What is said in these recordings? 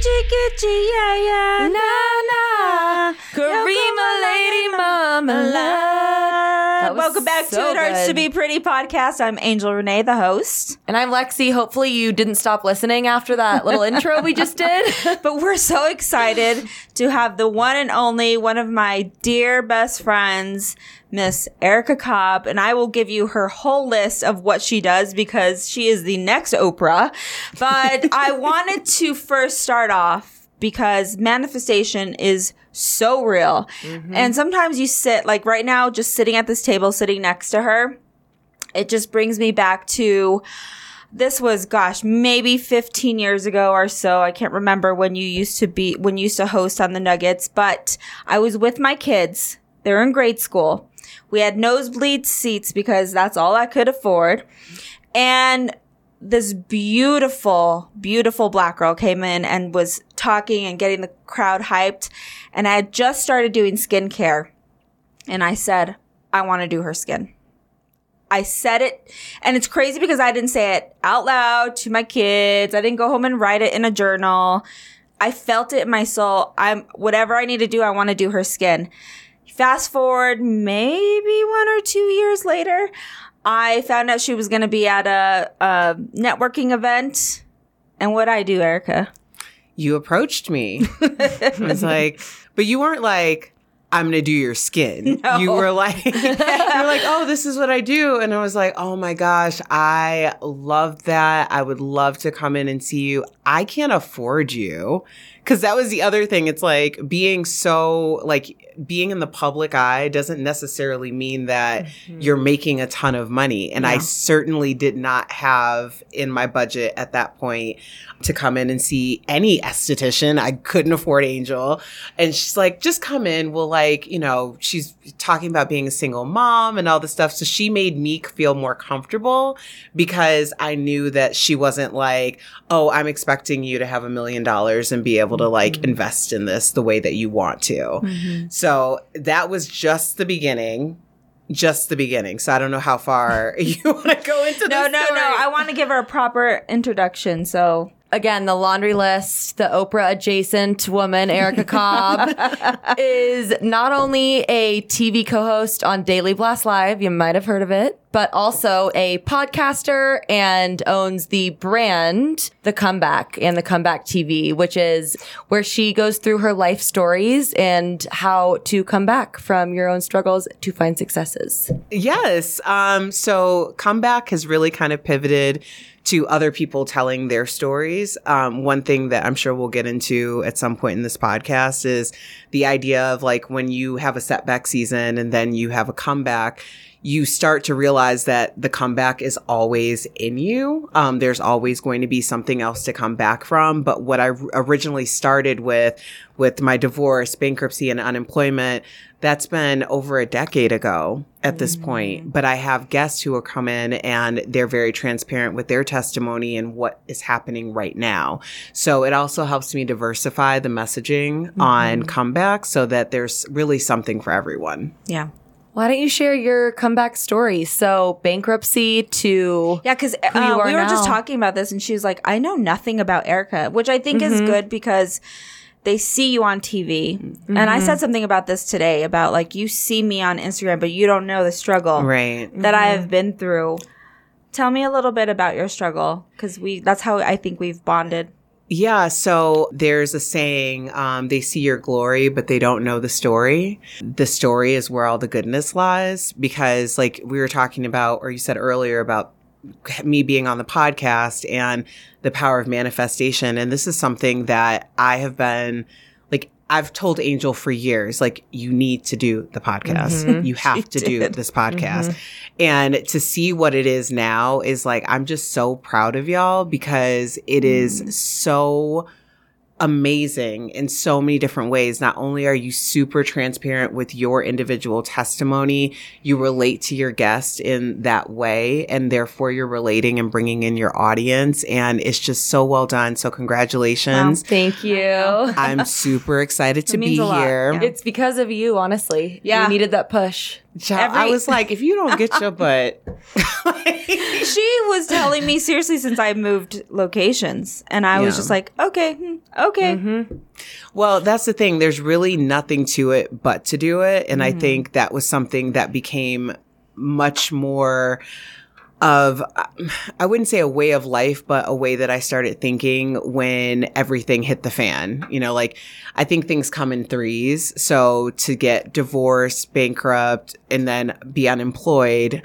Gitchy, gitchy, yeah, yeah. Na na, Karima Lady was Welcome back so to It Hurts to. Be Pretty podcast. I'm Angel Renee, the host. And I'm Lexi. Hopefully, you didn't stop listening after that little intro we just did. But we're so excited to have the one and only one of my dear best friends, Miss Erica Cobb, and I will give you her whole list of what she does because she is the next Oprah. But I wanted to first start off because manifestation is so real. Mm-hmm. And sometimes you sit like right now just sitting at this table sitting next to her. It just brings me back to this was gosh maybe 15 years ago or so i can't remember when you used to be when you used to host on the nuggets but i was with my kids they're in grade school we had nosebleed seats because that's all i could afford and this beautiful beautiful black girl came in and was talking and getting the crowd hyped and i had just started doing skincare and i said i want to do her skin I said it, and it's crazy because I didn't say it out loud to my kids. I didn't go home and write it in a journal. I felt it in my soul. I'm whatever I need to do. I want to do her skin. Fast forward, maybe one or two years later, I found out she was going to be at a, a networking event. And what I do, Erica? you approached me. I was like, but you weren't like, I'm gonna do your skin. No. You were like, you're like, oh, this is what I do, and I was like, oh my gosh, I love that. I would love to come in and see you. I can't afford you. Cause that was the other thing. It's like being so like being in the public eye doesn't necessarily mean that mm-hmm. you're making a ton of money. And I certainly did not have in my budget at that point to come in and see any esthetician. I couldn't afford Angel. And she's like, just come in. We'll like, you know, she's talking about being a single mom and all this stuff. So she made me feel more comfortable because I knew that she wasn't like, oh, I'm expecting you to have a million dollars and be able to like invest in this the way that you want to. Mm-hmm. So that was just the beginning. Just the beginning. So I don't know how far you want to go into No, this no, story. no. I want to give her a proper introduction. So Again, the laundry list, the Oprah adjacent woman, Erica Cobb, is not only a TV co host on Daily Blast Live, you might have heard of it, but also a podcaster and owns the brand The Comeback and The Comeback TV, which is where she goes through her life stories and how to come back from your own struggles to find successes. Yes. Um, so comeback has really kind of pivoted to other people telling their stories. Um, one thing that I'm sure we'll get into at some point in this podcast is the idea of like when you have a setback season and then you have a comeback. You start to realize that the comeback is always in you. Um, there's always going to be something else to come back from. But what I originally started with, with my divorce, bankruptcy, and unemployment, that's been over a decade ago at this point. Mm. But I have guests who will come in and they're very transparent with their testimony and what is happening right now. So it also helps me diversify the messaging on mm-hmm. comeback so that there's really something for everyone. yeah. Why don't you share your comeback story? So bankruptcy to Yeah, because uh, we were just talking about this, and she was like, "I know nothing about Erica," which I think is mm-hmm. good because they see you on TV. And I said something about this today about like you see me on Instagram, but you don't know the struggle Right. that I have been through. Tell me a little bit about your struggle, because we that's how I think we've bonded. Yeah, so there's a saying, um, they see your glory, but they don't know the story. The story is where all the goodness lies because, like we were talking about, or you said earlier about me being on the podcast and the power of manifestation. And this is something that I have been like, I've told Angel for years, like, you need to do the podcast. Mm-hmm. You have to do this podcast. Mm-hmm. And to see what it is now is like, I'm just so proud of y'all because it is mm. so amazing in so many different ways. Not only are you super transparent with your individual testimony, you relate to your guest in that way, and therefore you're relating and bringing in your audience. And it's just so well done. So, congratulations. Thank you. I'm super excited to be here. yeah. It's because of you, honestly. Yeah. You needed that push. Child, I was like, if you don't get your butt, she was telling me seriously since I moved locations, and I was just like, okay, hmm, okay. Well, that's the thing. There's really nothing to it but to do it. And I think that was something that became much more of, I wouldn't say a way of life, but a way that I started thinking when everything hit the fan. You know, like I think things come in threes. So to get divorced, bankrupt, and then be unemployed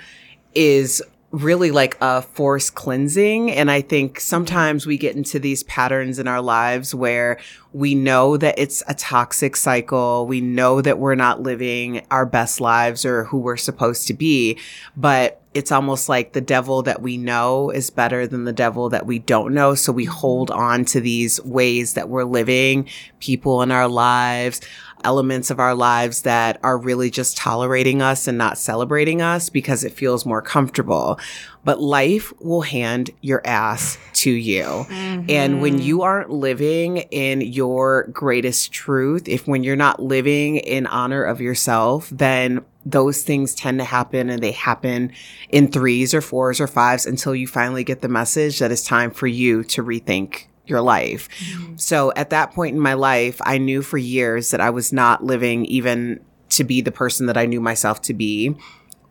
is really like a force cleansing. And I think sometimes we get into these patterns in our lives where we know that it's a toxic cycle. We know that we're not living our best lives or who we're supposed to be, but it's almost like the devil that we know is better than the devil that we don't know. So we mm-hmm. hold on to these ways that we're living, people in our lives, elements of our lives that are really just tolerating us and not celebrating us because it feels more comfortable. But life will hand your ass to you. And when mm-hmm. you aren't living in your greatest truth, if when you're not living in honor of yourself, then those things tend to happen and they happen in threes or fours or fives until you finally get the message that it's time for you to rethink your life. Mm-hmm. So at that point in my life, I knew for years that I was not living even to be the person that I knew myself to be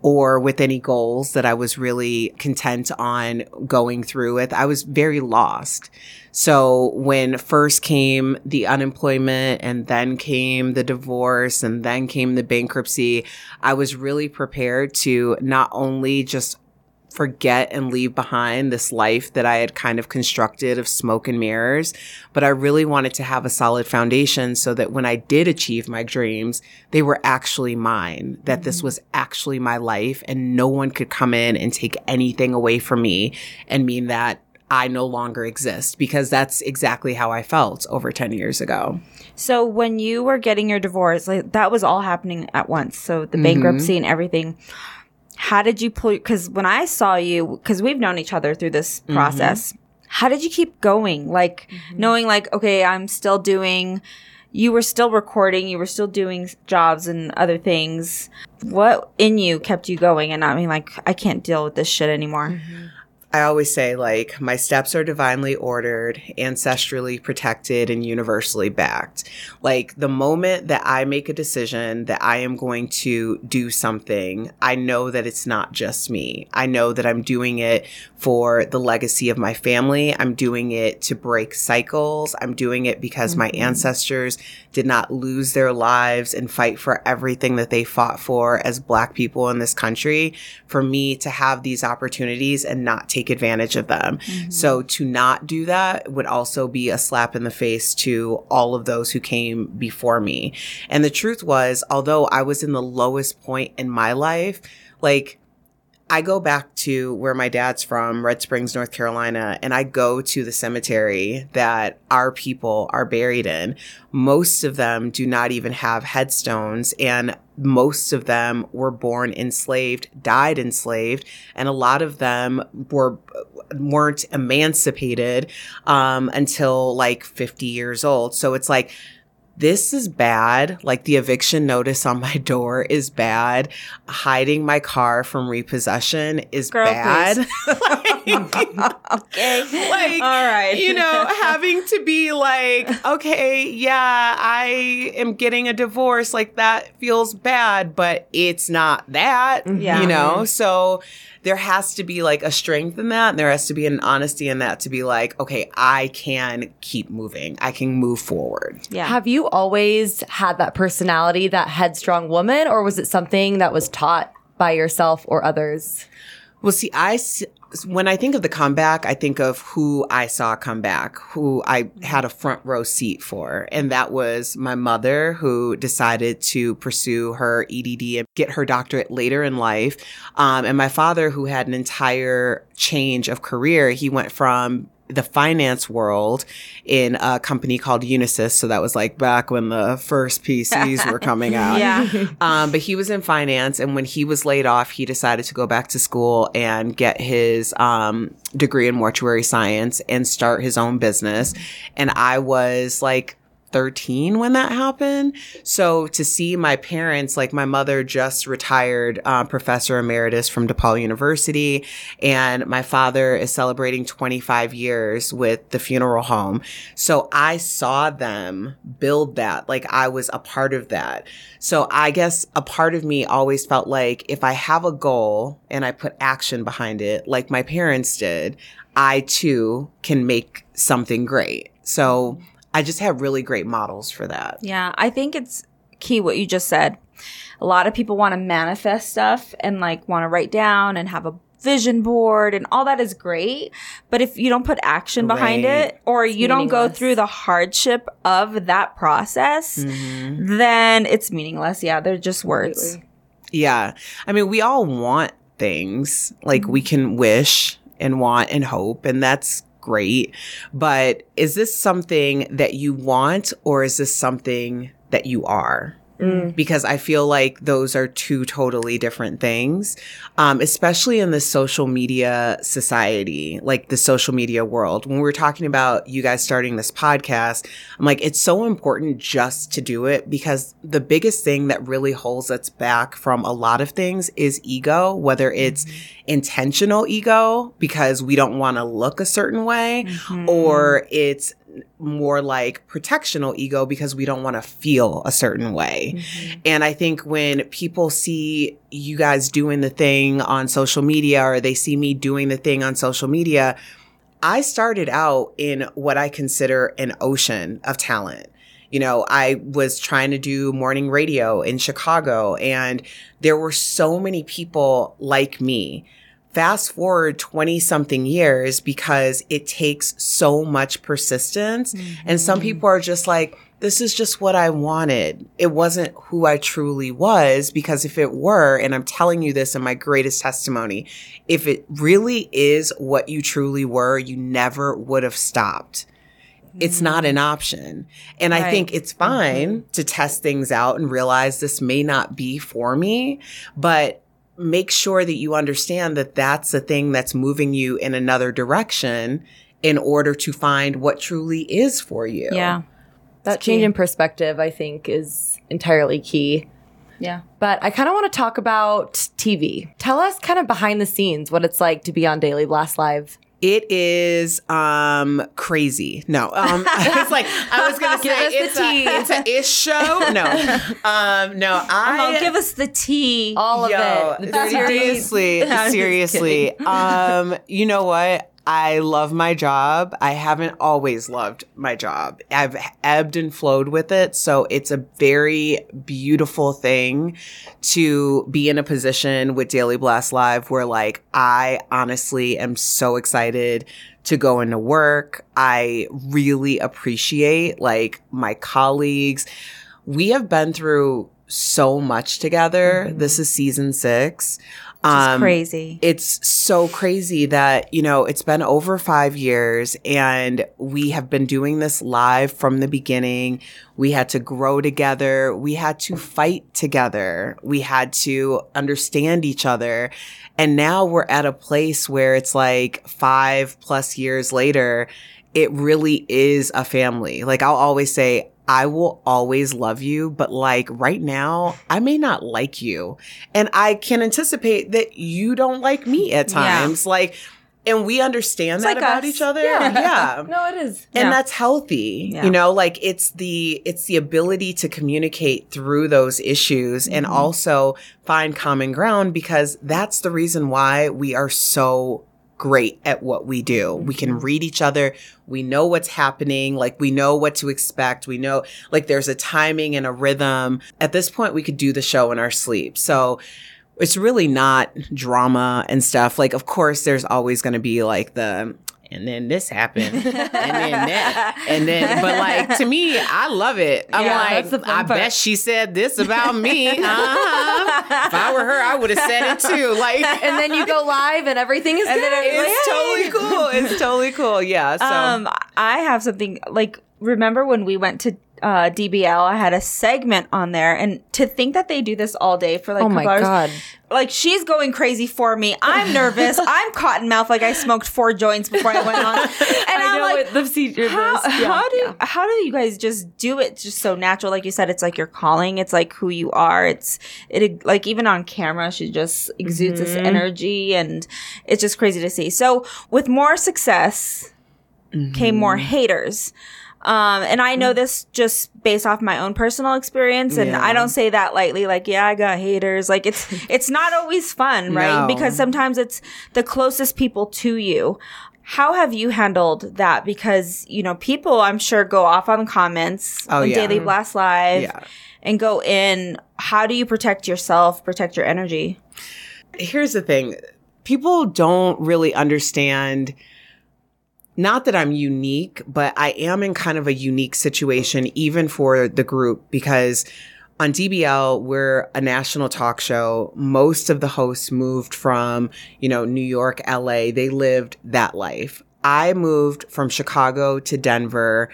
or with any goals that I was really content on going through with. I was very lost. So when first came the unemployment and then came the divorce and then came the bankruptcy, I was really prepared to not only just forget and leave behind this life that I had kind of constructed of smoke and mirrors. But I really wanted to have a solid foundation so that when I did achieve my dreams, they were actually mine, that this was actually my life and no one could come in and take anything away from me and mean that I no longer exist because that's exactly how I felt over 10 years ago. So when you were getting your divorce, like that was all happening at once. So Mm-hmm. the bankruptcy and everything. How did you pull? Because when I saw you, because we've known each other through this Mm-hmm. process, how did you keep going? Like knowing, like, okay, I'm still doing. You were still recording. You were still doing jobs and other things. What in you kept you going? And I mean, like, I can't deal with this shit anymore. I always say, like, my steps are divinely ordered, ancestrally protected, and universally backed. Like, the moment that I make a decision that I am going to do something, I know that it's not just me. I know that I'm doing it for the legacy of my family. I'm doing it to break cycles. I'm doing it because my mm-hmm. ancestors did not lose their lives and fight for everything that they fought for as Black people in this country. For me to have these opportunities and not take advantage of them. Mm-hmm. So to not do that would also be a slap in the face to all of those who came before me. And the truth was, although I was in the lowest point in my life, like I go back to where my dad's from, Red Springs, North Carolina, and I go to the cemetery that our people are buried in. Most of them do not even have headstones, and most of them were born enslaved, died enslaved, and a lot of them were weren't emancipated um, until like 50 years old. So it's like this is bad. Like the eviction notice on my door is bad. Hiding my car from repossession is Girl, bad. Okay. like, All right. you know, having to be like, okay, yeah, I am getting a divorce. Like that feels bad, but it's not that, Yeah. you know? Mm-hmm. So there has to be like a strength in that. And there has to be an honesty in that to be like, okay, I can keep moving. I can move forward. yeah. Have you always had that personality, that headstrong woman, or was it something that was taught by yourself or others? Well, see, I s- when I think of the comeback, I think of who I saw come back, who I had a front row seat for, and that was my mother, who decided to pursue her EDD and get her doctorate later in life, um, and my father, who had an entire change of career. He went from the finance world in a company called Unisys. So that was like back when the first PCs were coming out. Yeah. Um, but he was in finance, and when he was laid off, he decided to go back to school and get his um, degree in mortuary science and start his own business. And I was like 13 when that happened. So to see my parents, like my mother just retired uh, professor emeritus from DePaul University, and my father is celebrating 25 years with the funeral home. So I saw them build that, like I was a part of that. So I guess a part of me always felt like if I have a goal and I put action behind it, like my parents did, I too can make something great. So I just have really great models for that. Yeah, I think it's key what you just said. A lot of people want to manifest stuff and like want to write down and have a vision board and all that is great, but if you don't put action behind Right. it or you don't go through the hardship of that process, Mm-hmm. then it's meaningless. Yeah, they're just words. Yeah. I mean, we all want things like we can wish and want and hope, and that's great. But is this something that you want or is this something that you are? Because I feel like those are two totally different things, um, especially in the social media society, like the social media world. When we're talking about you guys starting this podcast, I'm like, it's so important just to do it because the biggest thing that really holds us back from a lot of things is ego, whether it's intentional ego because we don't want to look a certain way, mm-hmm. or it's more like protectional ego because we don't want to feel a certain way. Mm-hmm. And I think when people see you guys doing the thing on social media or they see me doing the thing on social media, I started out in what I consider an ocean of talent. You know, I was trying to do morning radio in Chicago, and there were so many people like me. Fast forward 20 something years because it takes so much persistence. And some mm-hmm. people are just like, this is just what I wanted. It wasn't who I truly was because if it were, and I'm telling you this in my greatest testimony, if it really is what you truly were, you never would have stopped. It's not an option. And I think it's fine mm-hmm. to test things out and realize this may not be for me, but make sure that you understand that that's the thing that's moving you in another direction in order to find what truly is for you. Yeah. That change in perspective, I think, is entirely key. Yeah. But I kind of want to talk about TV. Tell us kind of behind the scenes what it's like to be on Daily Blast Live. It is um crazy. No, um, it's like I was gonna Give say us the it's a, tea. it's a ish show. No, um, no, I Mo, give us the tea. All of it. The dirty deeds. seriously, seriously. um, you know what? I love my job. I haven't always loved my job. I've ebbed and flowed with it. So it's a very beautiful thing to be in a position with Daily Blast Live where like I honestly am so excited to go into work. I really appreciate like my colleagues. We have been through so much together. Mm-hmm. This is season six. It's Um, crazy. it's so crazy that, you know, it's been over five years and we have been doing this live from the beginning. We had to grow together. We had to fight together. We had to understand each other. And now we're at a place where it's like five plus years later, it really is a family. Like I'll always say, I will always love you, but like right now, I may not like you. And I can anticipate that you don't like me at Yeah. times. Like, and we understand that like about us. each other. Yeah. yeah. No, it is. And Yeah. that's healthy. Yeah. You know, like it's the it's the ability to communicate through those issues and Mm-hmm. also find common ground because that's the reason why we are so great at what we do. We can Mm-hmm. read each other. We know what's happening. Like we know what to expect. We know like there's a timing and a rhythm. At this point, we could do the show in our sleep. So it's really not drama and stuff. Like, of course, there's always going to be like the, and then this happened, and then that, and then, but like to me, I love it. I'm Yeah, like, that's the fun I part. bet she said this about me. Uh-huh. If I were her, I would have said it too. Like, And then you go live and everything is and good. it's totally cool. It's totally cool. Yeah. So um, I have something like. Remember when we went to uh, DBL, I had a segment on there, and to think that they do this all day for like Oh my hours, God. like she's going crazy for me. I'm nervous. I'm cotton mouth, like I smoked four joints before I went on, and I'm like, the secret. how, how do how do you guys just do it just so natural? Like you said, it's like your calling. It's like who you are. It's it like even on camera, she just exudes this energy, and it's just crazy to see. So with more success came more haters. Um, and I know this just based off my own personal experience, and Yeah. I don't say that lightly. Like, yeah, I got haters. Like, it's it's not always fun, right? No. Because sometimes it's the closest people to you. How have you handled that? Because you know, people I'm sure go off on the comments Oh, on yeah. Daily Blast Live Yeah. and go in. How do you protect yourself? Protect your energy? here's the thing people don't really understand not that I'm unique, but I am in kind of a unique situation, even for the group, because on DBL, we're a national talk show. Most of the hosts moved from, you know, New York, LA. They lived that life. I moved from Chicago to Denver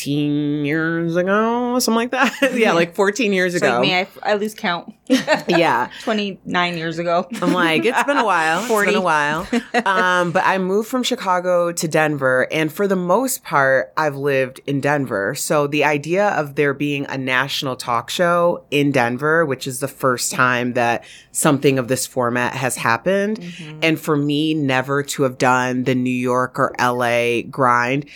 14 years ago, something like that. yeah, like 14 years It's ago. like me, I, I lose count. yeah. 29 years ago. I'm like, it's been a while. It's 40. been a while. Um, but I moved from Chicago to Denver, and for the most part, I've lived in Denver. So the idea of there being a national talk show in Denver, which is the first time that something of this format has happened, and for me never to have done the New York or LA grind,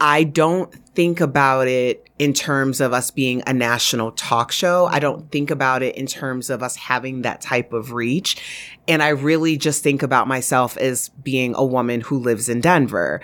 I don't think about it in terms of us being a national talk show. I don't think about it in terms of us having that type of reach. And I really just think about myself as being a woman who lives in Denver.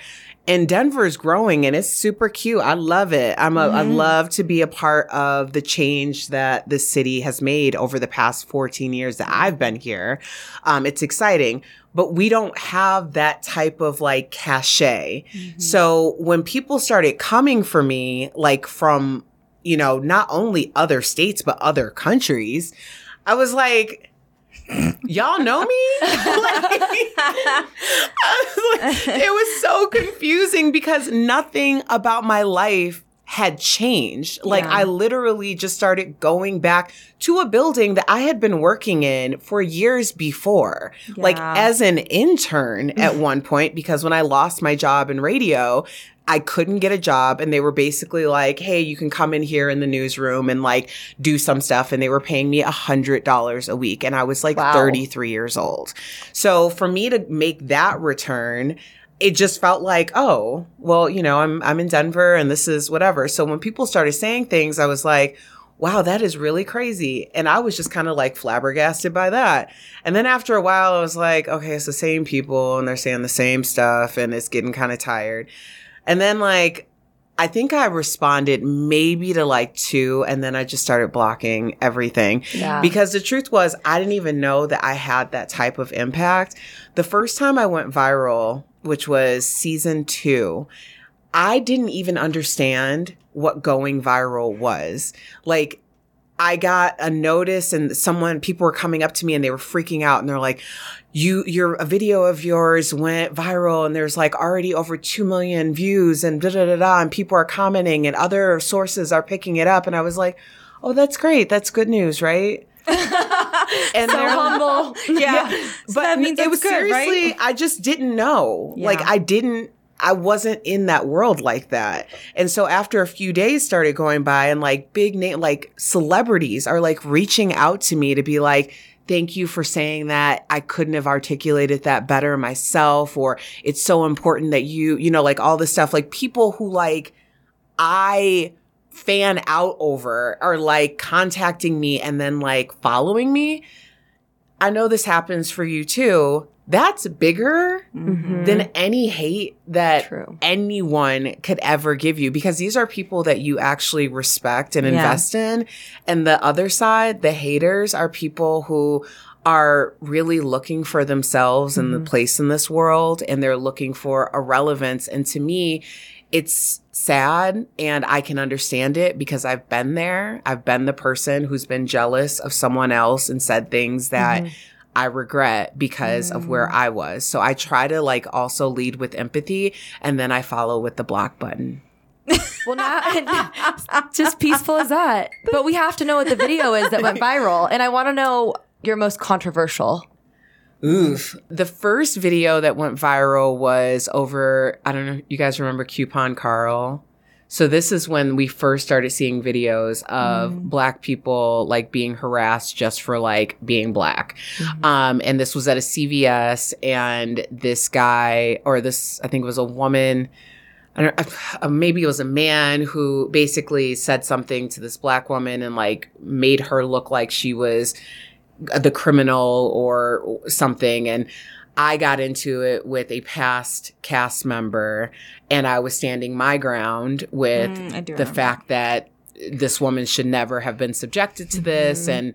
And Denver is growing and it's super cute. I love it. I'm a, I love to be a part of the change that the city has made over the past 14 years that I've been here. Um, it's exciting, but we don't have that type of like cachet. So when people started coming for me, like from, you know, not only other states, but other countries, I was like, y'all know me? Like, was like- it was so confusing because nothing about my life had changed. Like Yeah. I literally just started going back to a building that I had been working in for years before. Like as an intern at one point because when I lost my job in radio, I couldn't get a job and they were basically like, Hey, you can come in here in the newsroom and like do some stuff. And they were paying me a hundred dollars a week. And I was like Wow. 33 years old. So for me to make that return, it just felt like, oh, well, you know, I'm I'm in Denver and this is whatever. So when people started saying things, I was like, wow, that is really crazy. And I was just kind of like flabbergasted by that. And then after a while, I was like, okay, it's the same people and they're saying the same stuff and it's getting kind of tired. And then like I think I responded maybe to like two, and then I just started blocking everything. Yeah. Because the truth was, I didn't even know that I had that type of impact. The first time I went viral, which was season two, I didn't even understand what going viral was. Like, I got a notice and someone, people were coming up to me and they were freaking out and they're like, you, your, a video of yours went viral and there's like already over 2 million views and da da da da. And people are commenting and other sources are picking it up. And I was like, oh, that's great. That's good news, right? and so they're- humble. Yeah. but that means it was good, right? seriously, I just didn't know. Yeah. Like I didn't I wasn't in that world like that. And so after a few days started going by and like big name like celebrities are like reaching out to me to be like Thank you for saying that. I couldn't have articulated that better myself, or it's so important that you, you know, like all this stuff. Like people who like I fan out over are like contacting me and then like following me. I know this happens for you too. That's bigger mm-hmm. than any hate that True. anyone could ever give you because these are people that you actually respect and Yeah. invest in. And the other side, the haters, are people who are really looking for themselves and the mm-hmm. place in this world and they're looking for a relevance. And to me, it's sad and I can understand it because I've been there. I've been the person who's been jealous of someone else and said things that mm-hmm. I regret because of where mm. I was. So I try to like also lead with empathy and then I follow with the block button. Well, not just peaceful as that. But we have to know what the video is that went viral, and I want to know your most controversial. Oof. The first video that went viral was over, I don't know, you guys remember Coupon Carl? So this is when we first started seeing videos of black people like being harassed just for like being black. Um, and this was at a CVS and this guy or this, I think it was a woman, I don't uh, maybe it was a man who basically said something to this black woman and like made her look like she was the criminal or something. And I got into it with a past cast member and I was standing my ground with Mm, the remember. fact that this woman should never have been subjected to this and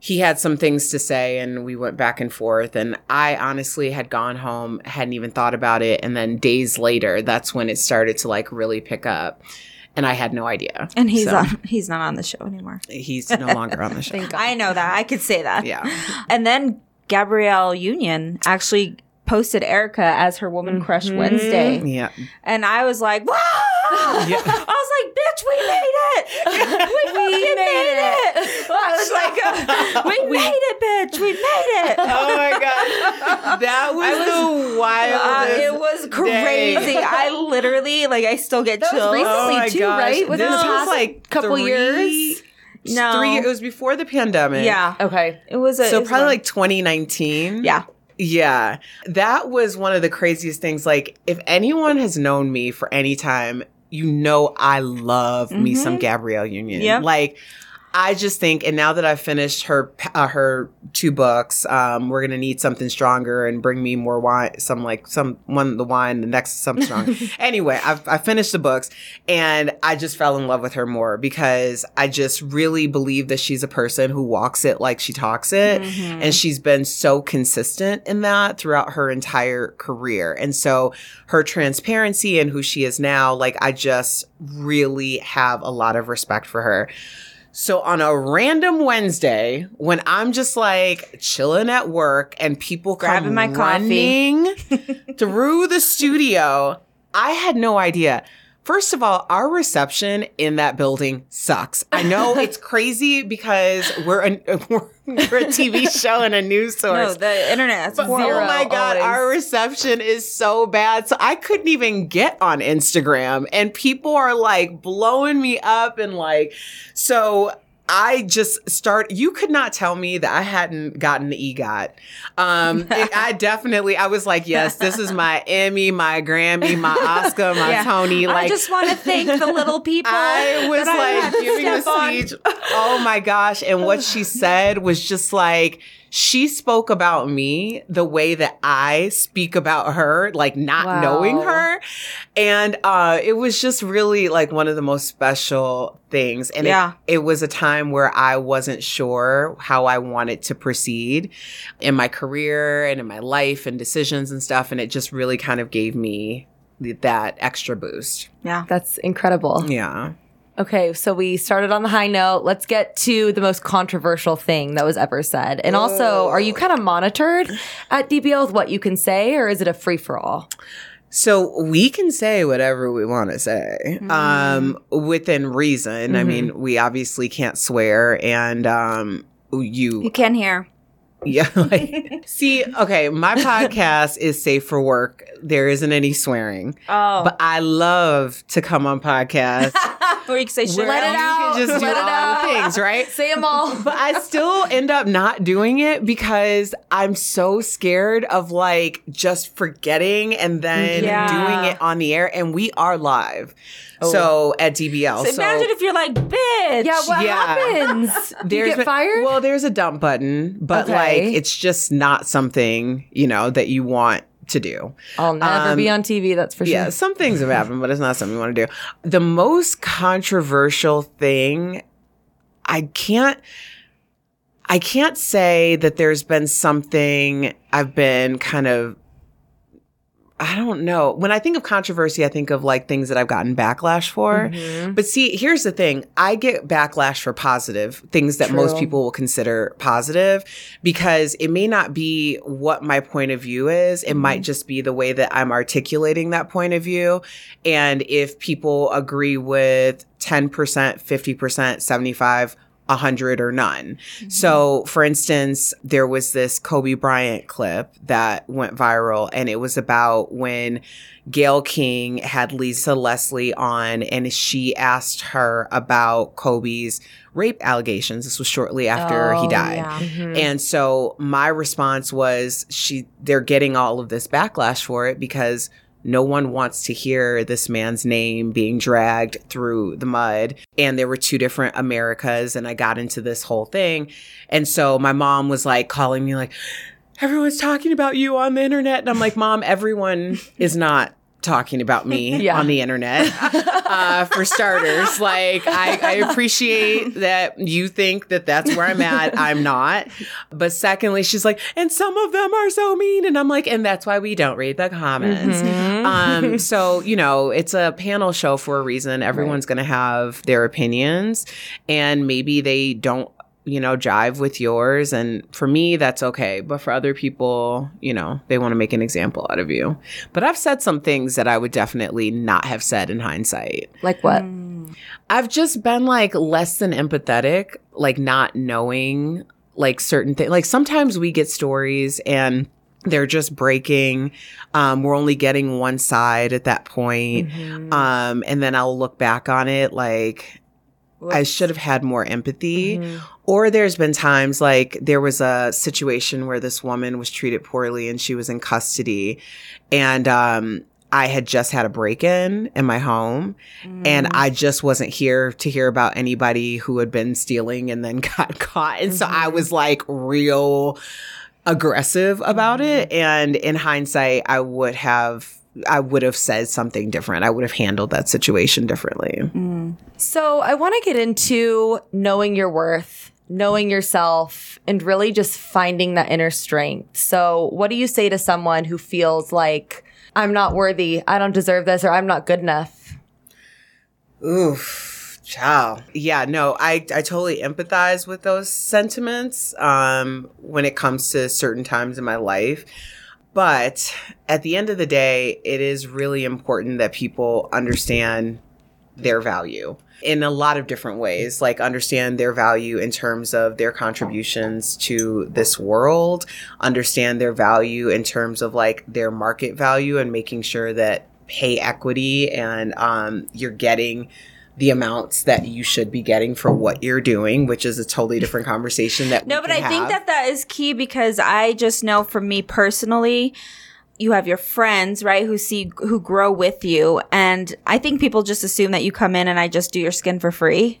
he had some things to say and we went back and forth and I honestly had gone home hadn't even thought about it and then days later that's when it started to like really pick up and I had no idea And he's So, on, he's not on the show anymore. he's no longer on the show. I know that. I could say that. yeah And then Gabrielle Union actually posted Erica as her Woman Crush Wednesday. yeah And I was like, wow! Yeah. I was like, bitch, we made it! We, fucking made, it! I was like, uh, we, made it, bitch! We made it! Oh my god, that was, the Uh, wildest. it was day. crazy. I literally, like, I still get That was chills. recently Oh my too, gosh. right? Within This the was past like couple three- years. No. three. It was before the pandemic. Yeah. Okay. It was a. So it was probably one- like 2019. Yeah. Yeah. That was one of the craziest things. Like, if anyone has known me for any time, you know I love me some mm-hmm. Gabrielle Union. Yep. Like, I just think, and now that I've finished her uh, her two books, um, we're gonna need something stronger and bring me more wine. Some like some one the wine, the next something strong. anyway, I've I finished the books, and I just fell in love with her more because I just really believe that she's a person who walks it like she talks it, and she's been so consistent in that throughout her entire career. And so her transparency and who she is now, like I just really have a lot of respect for her. So on a random Wednesday, when I'm just like chilling at work and people Grabbing come my coffee. running through the studio, I had no idea. First of all, our reception in that building sucks. I know it's crazy because we're a, we're, we're a TV show and a news source. No, the internet. But, oh my god, always. our reception is so bad. So I couldn't even get on Instagram and people are like blowing me up and like so I just start you could not tell me that I hadn't gotten the EGOT. Um it- I definitely I was like, yes, this is my Emmy, my Grammy, my Oscar, my Yeah. Tony. Like I just want to thank the little people. I was I like to giving a speech. Oh my gosh. And what she said was just like, she spoke about me the way that I speak about her, like not Wow. knowing her. And uh, it was just really like one of the most special things. And Yeah. it, it was a time where I wasn't sure how I wanted to proceed in my career and in my life and decisions and stuff. And it just really kind of gave me that extra boost. Yeah. That's incredible. Yeah. Okay, so we started on the high note. Let's get to the most controversial thing that was ever said. And also, are you kind of monitored at DBL with what you can say, or is it a free for all? So we can say whatever we want to say, um, within reason. I mean, we obviously can't swear, and um, You you, can hear. yeah. Like, see, okay, my podcast is safe for work. There isn't any swearing, Oh. but I love to come on podcasts. or you can say shit. Let it you out. can just do Let it all out. the things, right? Say them all. but I still end up not doing it because I'm so scared of like just forgetting and then Yeah. doing it on the air. And we are live. Oh. So at DBL. So imagine if you're like, bitch. yeah, what Yeah. happens? Do you get been- fired? Well, there's a dump button, but Okay. like it's just not something, you know, that you want to do. I'll never um, be on TV, that's for sure. Yeah, some things have happened, but it's not something you want to do. The most controversial thing, I can't I can't say that there's been something I've been kind of I don't know. When I think of controversy, I think of like things that I've gotten backlash for. Mm-hmm. But see, here's the thing I get backlash for positive things that most people will consider positive because it may not be what my point of view is. It Mm-hmm. might just be the way that I'm articulating that point of view. And if people agree with 10%, 50%, 75, 100 or none. So, for instance, there was this Kobe Bryant clip that went viral, and it was about when Gayle King had Lisa Leslie on, and she asked her about Kobe's rape allegations. This was shortly after he Oh, died. yeah. Mm-hmm. And so my response was she they're getting all of this backlash for it because no one wants to hear this man's name being dragged through the mud. And there were two different Americas and I got into this whole thing. And so my mom was like calling me like everyone's talking about you on the internet and I'm like, "Mom, everyone is not talking about me Yeah. on the internet uh, for starters. Like I, I appreciate that you think that that's where i'm at. I'm not. But secondly she's like and some of them are so mean. And i'm like and that's why we don't read the comments. Mm-hmm. um so you know it's a panel show for a reason. Everyone's gonna have their opinions and maybe they don't you know, jive with yours. And for me, that's okay. But for other people, you know, they want to make an example out of you. But I've said some things that I would definitely not have said in hindsight. like what? I've just been like less than empathetic, like not knowing like certain things. Like sometimes we get stories and they're just breaking. Um, we're only getting one side at that point. Um, and then I'll look back on it like I should have had more empathy. Mm-hmm. Or there's been times like there was a situation where this woman was treated poorly and she was in custody. And um, I had just had a break in in my home. And mm. I just wasn't here to hear about anybody who had been stealing and then got caught. And so I was mm-hmm. like real aggressive about it. Mm-hmm. And in hindsight, I would have. I would have said something different. I would have handled that situation differently. So I want to get into knowing your worth, knowing yourself, and really just finding that inner strength. So, what do you say to someone who feels like I'm not worthy, I don't deserve this, or I'm not good enough? Oof, child. Yeah, no, I, I totally empathize with those sentiments um, when it comes to certain times in my life. But at the end of the day, it is really important that people understand their value in a lot of different ways, like understand their value in terms of their contributions to this world, understand their value in terms of like their market value and making sure that pay equity and um, you're getting the amounts that you should be getting for what you're doing, which is a totally different conversation that No, but I can think that that is key because I just know for me personally, you have your friends, right, who see who grow with you, and I think people just assume that you come in and I just do your skin for free,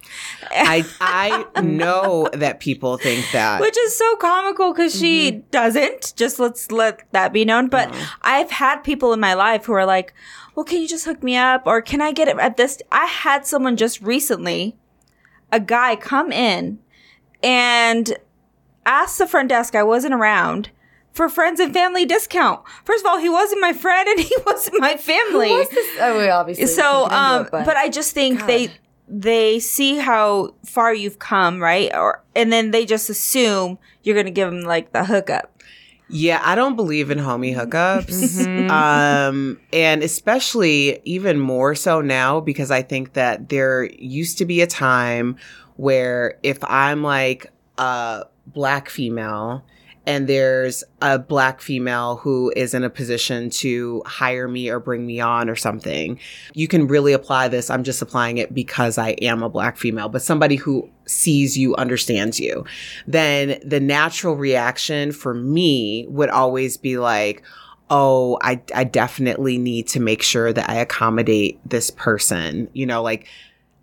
I I know that people think that. which is so comical because she mm-hmm. doesn't. Just let's let that be known. But I've had people in my life who are like, "Well, can you just hook me up, or can I get it at this?" I had someone just recently, a guy come in and asked the front desk. I wasn't around. For friends and family discount. First of all, he wasn't my friend and he wasn't my family. What's this? Oh, we obviously. so, can get into um, it, but, I just think they they see how far you've come, right? Or and then they just assume you're gonna give them like the hookup. Yeah, I don't believe in homie hookups. Um, and especially even more so now because I think that there used to be a time where if I'm like a black female and there's a black female who is in a position to hire me or bring me on or something, you can really apply this. I'm just applying it because I am a black female, but somebody who sees you, understands you, then the natural reaction for me would always be like, oh, I, I definitely need to make sure that I accommodate this person. You know, like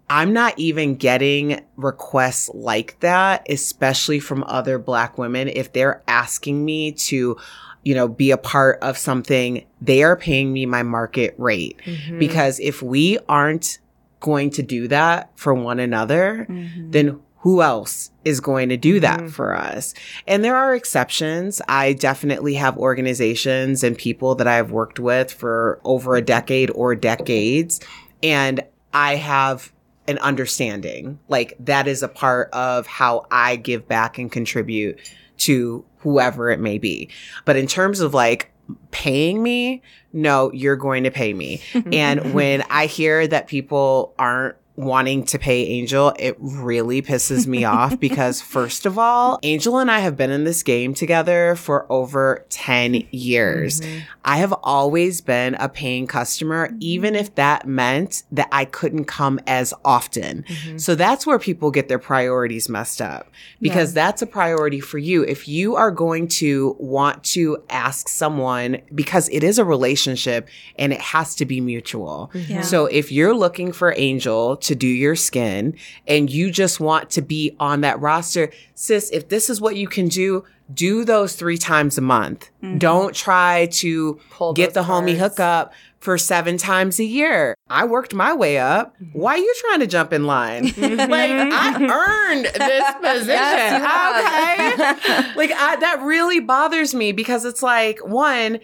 I'm not even getting requests like that, especially from other black women. If they're asking me to, you know, be a part of something, they are paying me my market rate. Mm-hmm. Because if we aren't going to do that for one another, mm-hmm. then who else is going to do that mm-hmm. for us? And there are exceptions. I definitely have organizations and people that I've worked with for over a decade or decades. And I have an understanding. Like that is a part of how I give back and contribute to whoever it may be. But in terms of like paying me, no, you're going to pay me. and when I hear that people aren't wanting to pay Angel, it really pisses me off because, first of all, Angel and I have been in this game together for over 10 years. Mm-hmm. I have always been a paying customer, mm-hmm. even if that meant that I couldn't come as often. Mm-hmm. So that's where people get their priorities messed up because that's a priority for you. If you are going to want to ask someone, because it is a relationship and it has to be mutual. Yeah. So if you're looking for Angel to do your skin and you just want to be on that roster, sis, if this is what you can do, do those three times a month. Don't try to Pull get the those homie hookup for seven times a year. I worked my way up. Why are you trying to jump in line? like I earned this position. okay. like I, that really bothers me because it's like one,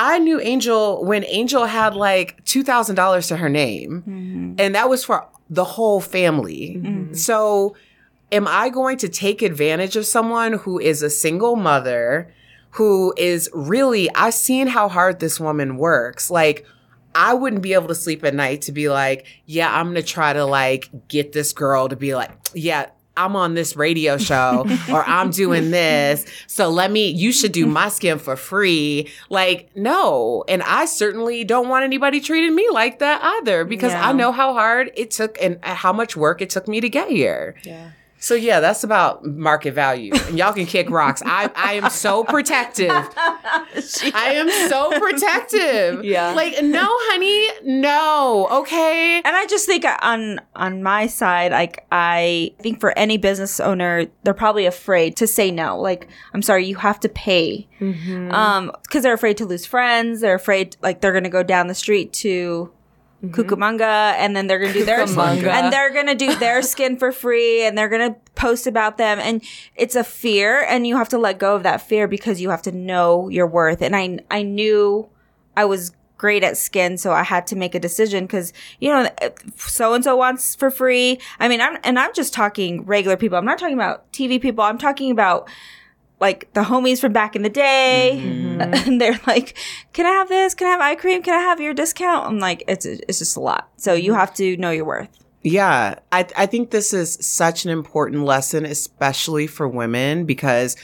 I knew Angel when Angel had like two thousand dollars to her name, mm-hmm. and that was for the whole family. Mm-hmm. So, am I going to take advantage of someone who is a single mother, who is really? I've seen how hard this woman works. Like. I wouldn't be able to sleep at night to be like, yeah, I'm gonna try to like get this girl to be like, yeah, I'm on this radio show or I'm doing this. So let me, you should do my skin for free. Like, no. And I certainly don't want anybody treating me like that either because Yeah. I know how hard it took and how much work it took me to get here. Yeah. So yeah, that's about market value. And y'all can kick rocks. I, I am so protective. I am so protective. Yeah. Like, no, honey, no. Okay. And I just think on on my side, like I think for any business owner, they're probably afraid to say no. Like, I'm sorry, you have to pay, um, because they're afraid to lose friends. They're afraid like they're gonna go down the street to Cucamonga, and then they're gonna do their Cucamonga. and they're gonna do their skin for free, and they're gonna post about them, and it's a fear, and you have to let go of that fear because you have to know your worth. And I I knew I was great at skin, so I had to make a decision because you know so and so wants for free. I mean, I'm and I'm just talking regular people. I'm not talking about TV people. I'm talking about like the homies from back in the day, mm-hmm. and they're like, "Can I have this? Can I have eye cream? Can I have your discount?" I'm like, "It's it's just a lot." So you mm-hmm. have to know your worth. Yeah, I, I think this is such an important lesson, especially for women, because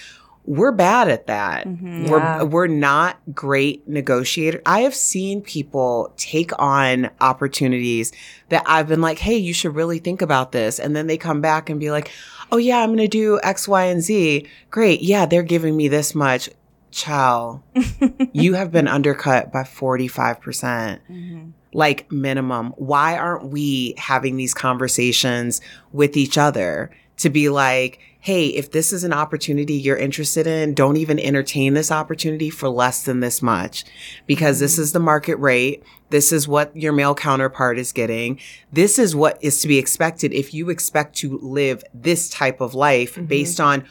we're bad at that. Mm-hmm. Yeah. We're we're not great negotiators. I have seen people take on opportunities that I've been like, "Hey, you should really think about this," and then they come back and be like, "Oh yeah, I'm going to do X, Y, and Z." Great, yeah, they're giving me this much. Child, you have been undercut by forty five percent mm-hmm. like minimum. Why aren't we having these conversations with each other to be like, hey, if this is an opportunity you're interested in, don't even entertain this opportunity for less than this much because this mm-hmm. is the market rate. This is what your male counterpart is getting. This is what is to be expected if you expect to live this type of life mm-hmm. based on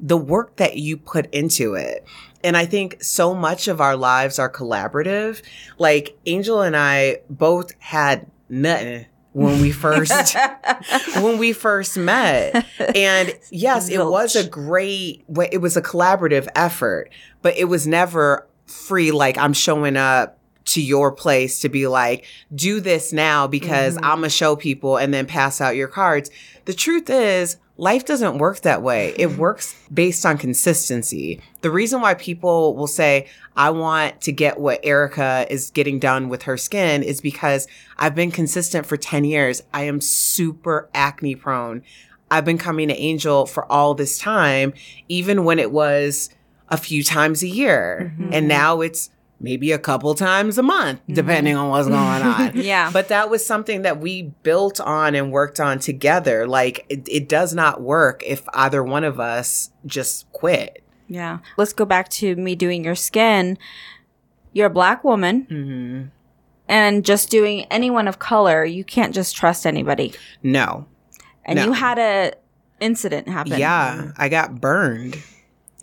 the work that you put into it. And I think so much of our lives are collaborative. Like Angel and I both had nothing when we first when we first met. And yes, it was a great it was a collaborative effort, but it was never free like I'm showing up to your place to be like, do this now because mm-hmm. I'm gonna show people and then pass out your cards. The truth is, life doesn't work that way. It mm-hmm. works based on consistency. The reason why people will say, I want to get what Erica is getting done with her skin is because I've been consistent for 10 years. I am super acne prone. I've been coming to Angel for all this time, even when it was a few times a year. Mm-hmm. And now it's maybe a couple times a month, depending on what's going on. Yeah. But that was something that we built on and worked on together. Like it, it does not work if either one of us just quit. Yeah. Let's go back to me doing your skin. You're a black woman. Mm-hmm. And just doing anyone of color, you can't just trust anybody. No. And No. you had a incident happen. Yeah, I got burned.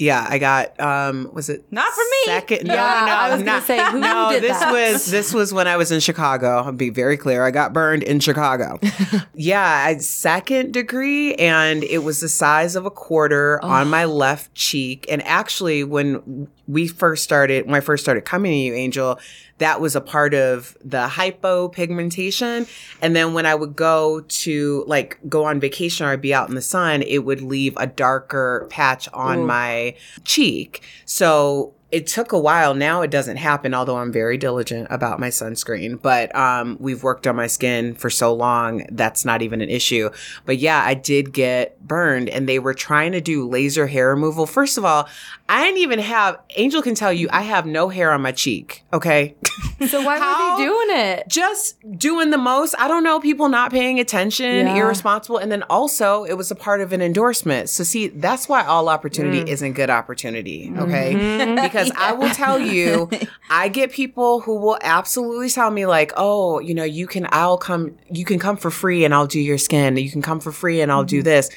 Yeah, I got um was it Not for me. Second no, Yeah, no, no. I was gonna say, who no, did this that? was this was when I was in Chicago. I'll be very clear. I got burned in Chicago. yeah, I second degree and it was the size of a quarter on my left cheek. And actually when we first started when I first started coming to you, Angel, that was a part of the hypopigmentation. And then when I would go to like go on vacation or I'd be out in the sun, it would leave a darker patch on my cheek. So it took a while. Now it doesn't happen, although I'm very diligent about my sunscreen. But um, we've worked on my skin for so long, that's not even an issue. But yeah, I did get burned and they were trying to do laser hair removal. First of all, I didn't even have, Angel can tell you, I have no hair on my cheek. Okay. So why How- were they doing it? just doing the most. I don't know, people not paying attention, Yeah. irresponsible. And then also, it was a part of an endorsement. So, see, that's why all opportunity isn't good opportunity. Okay. Because I will tell you, I get people who will absolutely tell me, like, oh, you know, you can, I'll come, you can come for free and I'll do your skin. You can come for free and I'll do mm-hmm. this.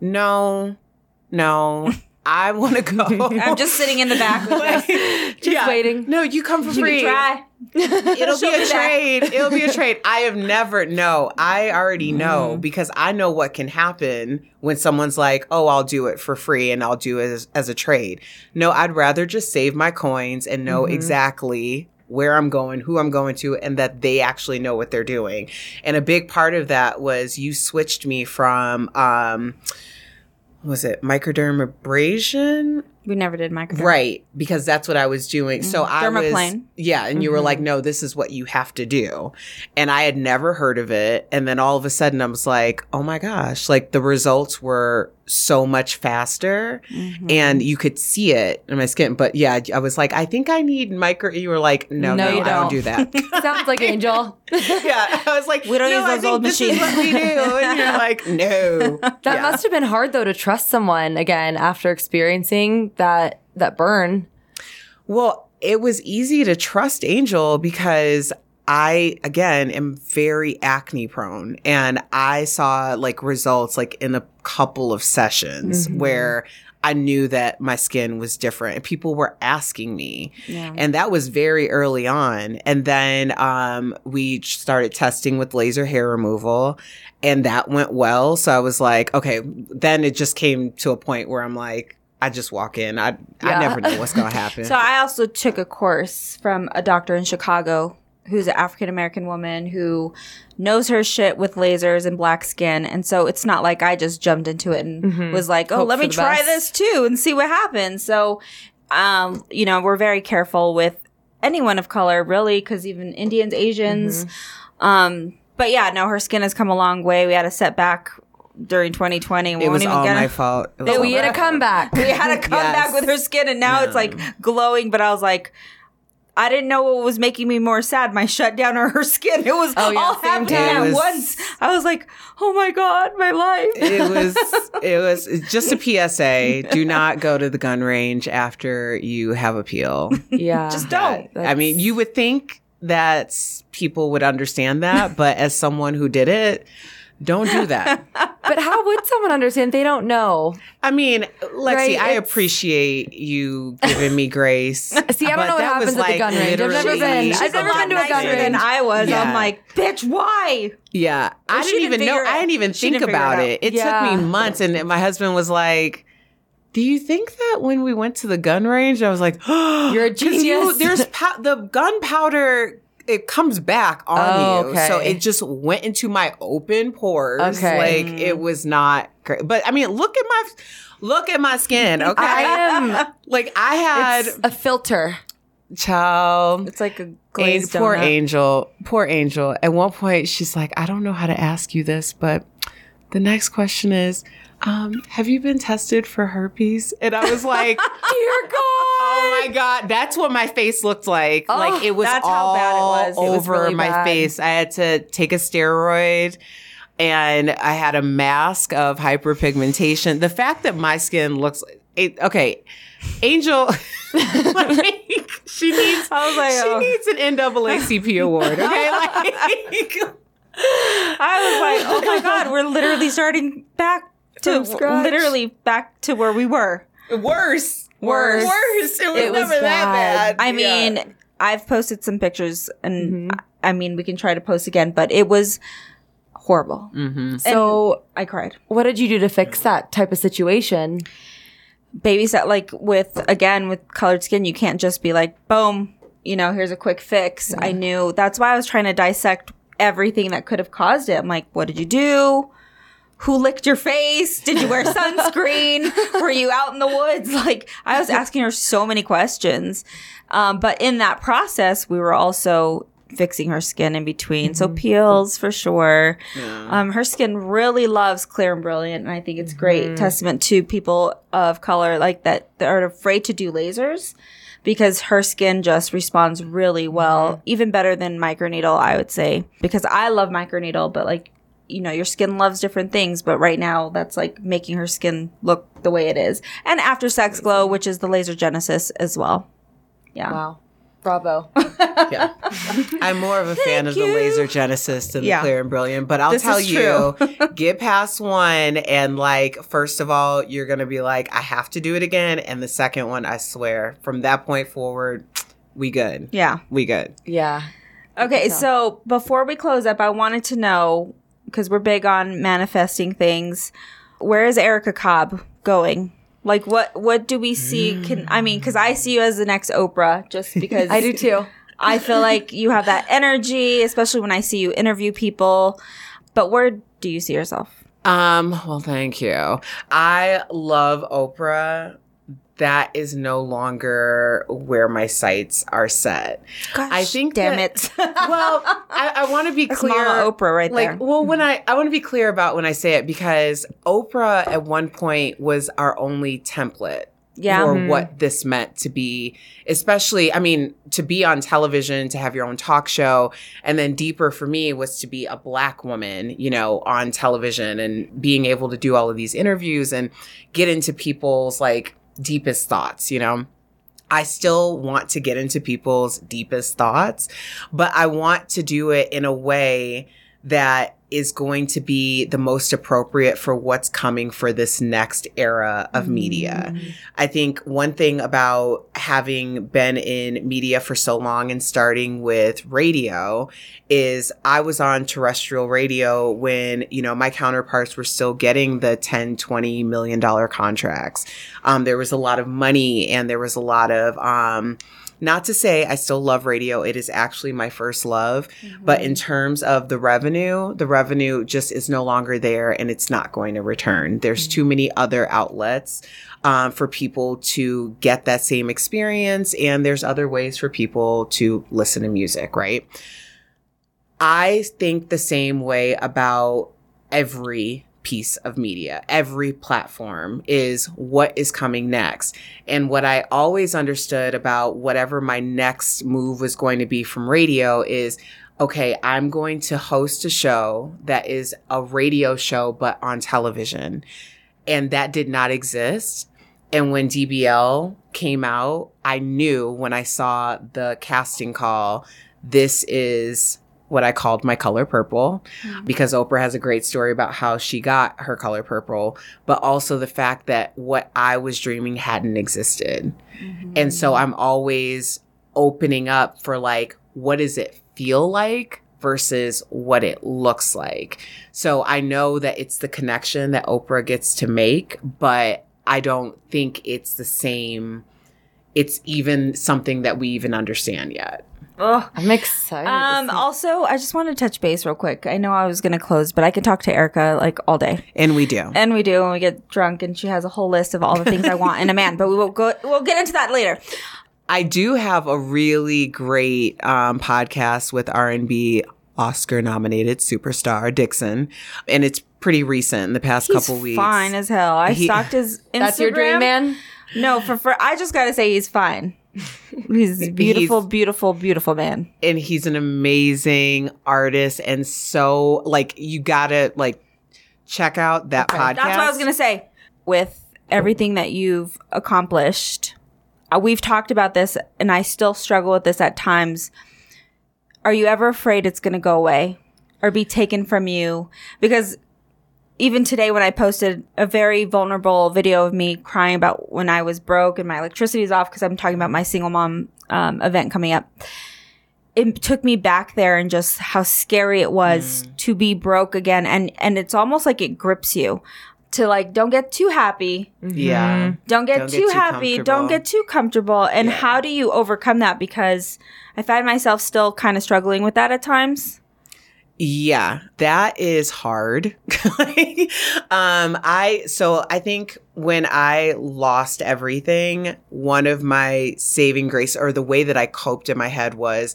No, no. I want to go. I'm just sitting in the back Just waiting. No, you come for free. try. It'll She'll be a back. trade. It'll be a trade. I have never no. I already know because I know what can happen when someone's like, "Oh, I'll do it for free and I'll do it as, as a trade." No, I'd rather just save my coins and know exactly where I'm going, who I'm going to, and that they actually know what they're doing. And a big part of that was you switched me from um was it microdermabrasion We never did microderm. Right, because that's what I was doing. So mm-hmm. I was Dermaplane. Yeah, and you were like, mm-hmm. "No, this is what you have to do." And I had never heard of it, and then all of a sudden I was like, "Oh my gosh, like the results were so much faster mm-hmm. and you could see it in my skin." But yeah, I was like, "I think I need micro." You were like, "No, No, no, you I don't don't. do that." Sounds like Angel. yeah, I was like, We don't "No, use those old machines." We do, and you're like, "No." That Yeah. must have been hard though to trust someone again after experiencing that that burn. Well, it was easy to trust Angel because I, again, am very acne prone and I saw like results like in a couple of sessions where I knew that my skin was different and people were asking me. Yeah. And that was very early on. And then um, we started testing with laser hair removal and that went well. So I was like, okay, then it just came to a point where I'm like, I just walk in. I Yeah. I never know what's gonna happen. So I also took a course from a doctor in Chicago who's an African American woman who knows her shit with lasers and black skin. And so it's not like I just jumped into it and was like, oh, Hope let me try best. this too and see what happens. So, um, you know, we're very careful with anyone of color, really, because even Indians, Asians. Um, but yeah, no, her skin has come a long way. We had a setback during 2020. We it won't was even all get my a- fault. It was They- all we had a comeback. we had a comeback Yes. with her skin and now it's like glowing but i was like I didn't know what was making me more sad, my shutdown or her skin. It was Oh, yeah, all happening at was- once. I was like, "Oh my god, my life!" it was it was just a PSA. Do not go to the gun range after you have a peel. Yeah. Just don't. I mean, you would think that people would understand that, but as someone who did it, don't do that. But how would someone understand? They don't know. I mean, Lexi, Right, I it's- appreciate you giving me grace. See, I don't know what happens at the gun range. I've never been. She's I've never been to a gun nicer than range. I was. Yeah. I'm like, bitch, why? Yeah, I didn't didn't even know. figure it- I didn't even she think didn't about it it. It Yeah. took me months, and my husband was like, "Do you think that when we went to the gun range?" I was like, You're a 'Cause you- genius. there's pow- the gunpowder. It comes back on Oh, you, okay. so it just went into my open pores. Okay. Like it mm. was not great. But I mean, look at my look at my skin. Okay, I am. like I had It's a filter. child. It's like a glazed poor angel poor angel at one point she's like i don't know how to ask you this but the next question is um, have you been tested for herpes and i was like Dear God. oh my god that's what my face looked like like it was that's how all bad it was. It was over really my bad. face i had to take a steroid and i had a mask of hyperpigmentation the fact that my skin looks it, okay angel like, she needs I was like, she oh. needs an NAACP award. Okay, like I was like, oh my god, we're literally starting back to scratch. literally back to where we were. Worse. Worse. Worse. It was It was never that bad. bad. I Yeah. mean, I've posted some pictures, and I I mean, we can try to post again, but it was horrible. Mm-hmm. So, I cried. what did you do to fix that type of situation? Babysat like with again with colored skin, you can't just be like, boom, you know, here's a quick fix. I knew that's why I was trying to dissect everything that could have caused it. I'm like, what did you do? Who licked your face? Did you wear sunscreen? Were you out in the woods? Like, I was asking her so many questions. Um, but in that process, we were also fixing her skin in between. So peels for sure. Um, her skin really loves clear and brilliant, and I think it's great testament to people of color like that that are afraid to do lasers because her skin just responds really well, even better than microneedle, I would say. Because I love microneedle, but like you know, your skin loves different things, but right now that's like making her skin look the way it is. And after sex glow, which is the laser genesis as well. Yeah. Wow. Bravo. yeah. I'm more of a fan of the you. laser genesis than Yeah. the clear and brilliant, but I'll This tell you, get past one and like first of all, you're gonna be like, I have to do it again. And the second one, I swear, from that point forward, we good. Yeah. We good. yeah. Okay, so before we close up, I wanted to know because we're big on manifesting things. Where is Erica Cobb going? Like what what do we see can I mean cuz I see you as the next Oprah just because I do too. I feel like you have that energy, especially when I see you interview people. But where do you see yourself? Um, well, thank you. I love Oprah. That is no longer where my sights are set. Gosh, I think damn that- it. Well, I, I want to be That's clear. Mama Oprah right like, there. well, when I I want to be clear about when I say it because Oprah at one point was our only template Yeah. for Mhm. what this meant to be, especially, I mean, to be on television, to have your own talk show. And then deeper for me was to be a black woman, you know, on television and being able to do all of these interviews and get into people's like deepest thoughts, you know? I still want to get into people's deepest thoughts, but I want to do it in a way that is going to be the most appropriate for what's coming for this next era of media. I think one thing about having been in media for so long and starting with radio is I was on terrestrial radio when, you know, my counterparts were still getting the 10, 20 million dollar contracts. Um, there was a lot of money and there was a lot of, um, not to say I still love radio. It is actually my first love. But in terms of the revenue, the revenue just is no longer there and it's not going to return. There's too many other outlets um, for people to get that same experience. And there's other ways for people to listen to music, right? I think the same way about every piece of media, every platform is what is coming next. And what I always understood about whatever my next move was going to be from radio is okay, I'm going to host a show that is a radio show, but on television. And that did not exist. And when DBL came out, I knew when I saw the casting call, this is what I called my color purple mm-hmm. because Oprah has a great story about how she got her color purple, but also the fact that what I was dreaming hadn't existed. Mm-hmm. And so I'm always opening up for like, what does it feel like versus what it looks like? So I know that it's the connection that Oprah gets to make, but I don't think it's the same. It's even something that we even understand yet. Ugh. I'm excited. Um, also, I just want to touch base real quick. I know I was going to close, but I can talk to Erica like all day. And we do. And we do And we get drunk, and she has a whole list of all the things I want in a man. But we will go. We'll get into that later. I do have a really great um, podcast with R and B Oscar nominated superstar Dixson, and it's pretty recent in the past He's couple weeks. fine as hell. I He- stalked his Instagram. That's your dream man? No, for for I just gotta say he's fine. He's a beautiful, He's- beautiful, beautiful man. and he's an amazing artist, and so like you gotta like check out that podcast. That's what I was gonna say. With everything that you've accomplished, we've talked about this, and I still struggle with this at times. Are you ever afraid it's gonna go away or be taken from you? Because even today when I posted a very vulnerable video of me crying about when I was broke and my electricity is off because I'm talking about my single mom um, event coming up. It took me back there and just how scary it was Mm. to be broke again, and and it's almost like it grips you to like don't get too happy, Yeah. don't get Don't get too too happy, don't get too comfortable. And how do you overcome that? Because I find myself still kind of struggling with that at times. Yeah, that is hard. um I so I think when I lost everything, one of my saving grace or the way that I coped in my head was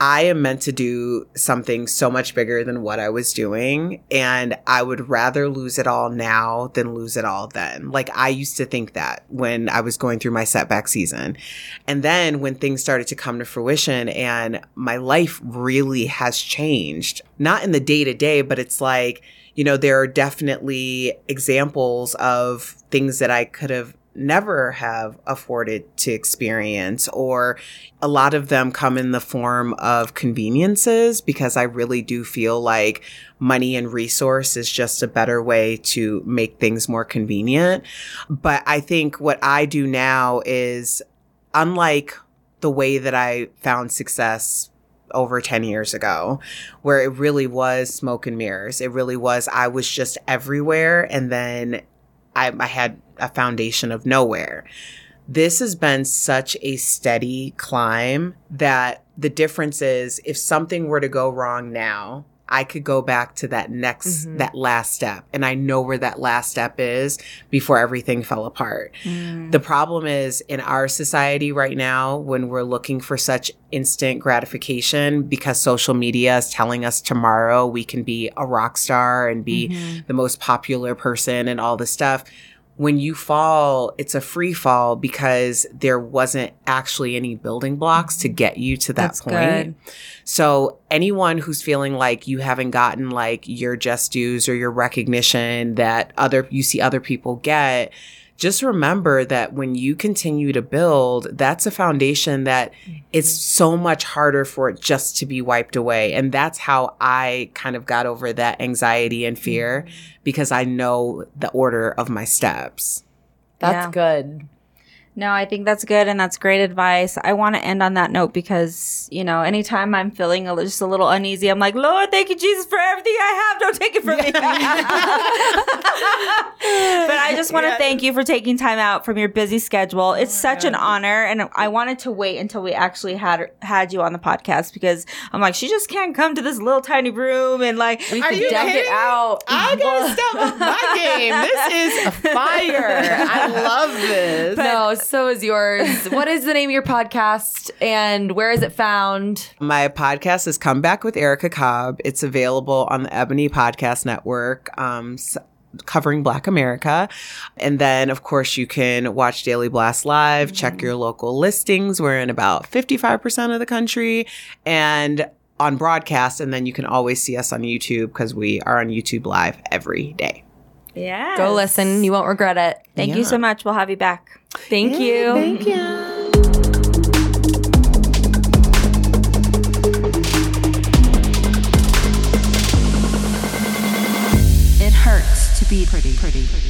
I am meant to do something so much bigger than what I was doing. And I would rather lose it all now than lose it all then. Like I used to think that when I was going through my setback season. And then when things started to come to fruition and my life really has changed, not in the day to day, but it's like, you know, there are definitely examples of things that I could have never have afforded to experience or a lot of them come in the form of conveniences because I really do feel like money and resource is just a better way to make things more convenient. But I think what I do now is unlike the way that I found success over 10 years ago, where it really was smoke and mirrors. It really was, I was just everywhere. And then I, I had a foundation of nowhere. This has been such a steady climb that the difference is if something were to go wrong now, I could go back to that next, mm-hmm. that last step. And I know where that last step is before everything fell apart. Mm. The problem is in our society right now, when we're looking for such instant gratification, because social media is telling us tomorrow we can be a rock star and be mm-hmm. the most popular person and all this stuff. When you fall, it's a free fall because there wasn't actually any building blocks to get you to that That's point. good. So anyone who's feeling like you haven't gotten like your just dues or your recognition that other you see other people get, just remember that when you continue to build, that's a foundation that it's mm-hmm. so much harder for it just to be wiped away. And that's how I kind of got over that anxiety and fear mm-hmm. because I know the order of my steps. That's Yeah. good. No, I think that's good and that's great advice. I want to end on that note because, you know, anytime I'm feeling a, just a little uneasy, I'm like, Lord, thank you, Jesus, for everything I have. Don't take it from me. but I just want to thank you for taking time out from your busy schedule. Oh it's such an honor. And I wanted to wait until we actually had had you on the podcast because I'm like, she just can't come to this little tiny room and like, We Are could you deck it out. I gotta step up my game. This is fire. I love this. no, so is yours. what is the name of your podcast and where is it found? My podcast is Comeback with Erica Cobb. It's available on the Ebony Podcast Network. Um, s- covering Black America. And then, of course, you can watch Daily Blast Live, check your local listings. We're in about 55% of the country and on broadcast. And then you can always see us on YouTube because we are on YouTube Live every day. Yeah. Go listen. You won't regret it. Thank you so much. We'll have you back. Thank you. Thank you. It hurts to be pretty, pretty, pretty.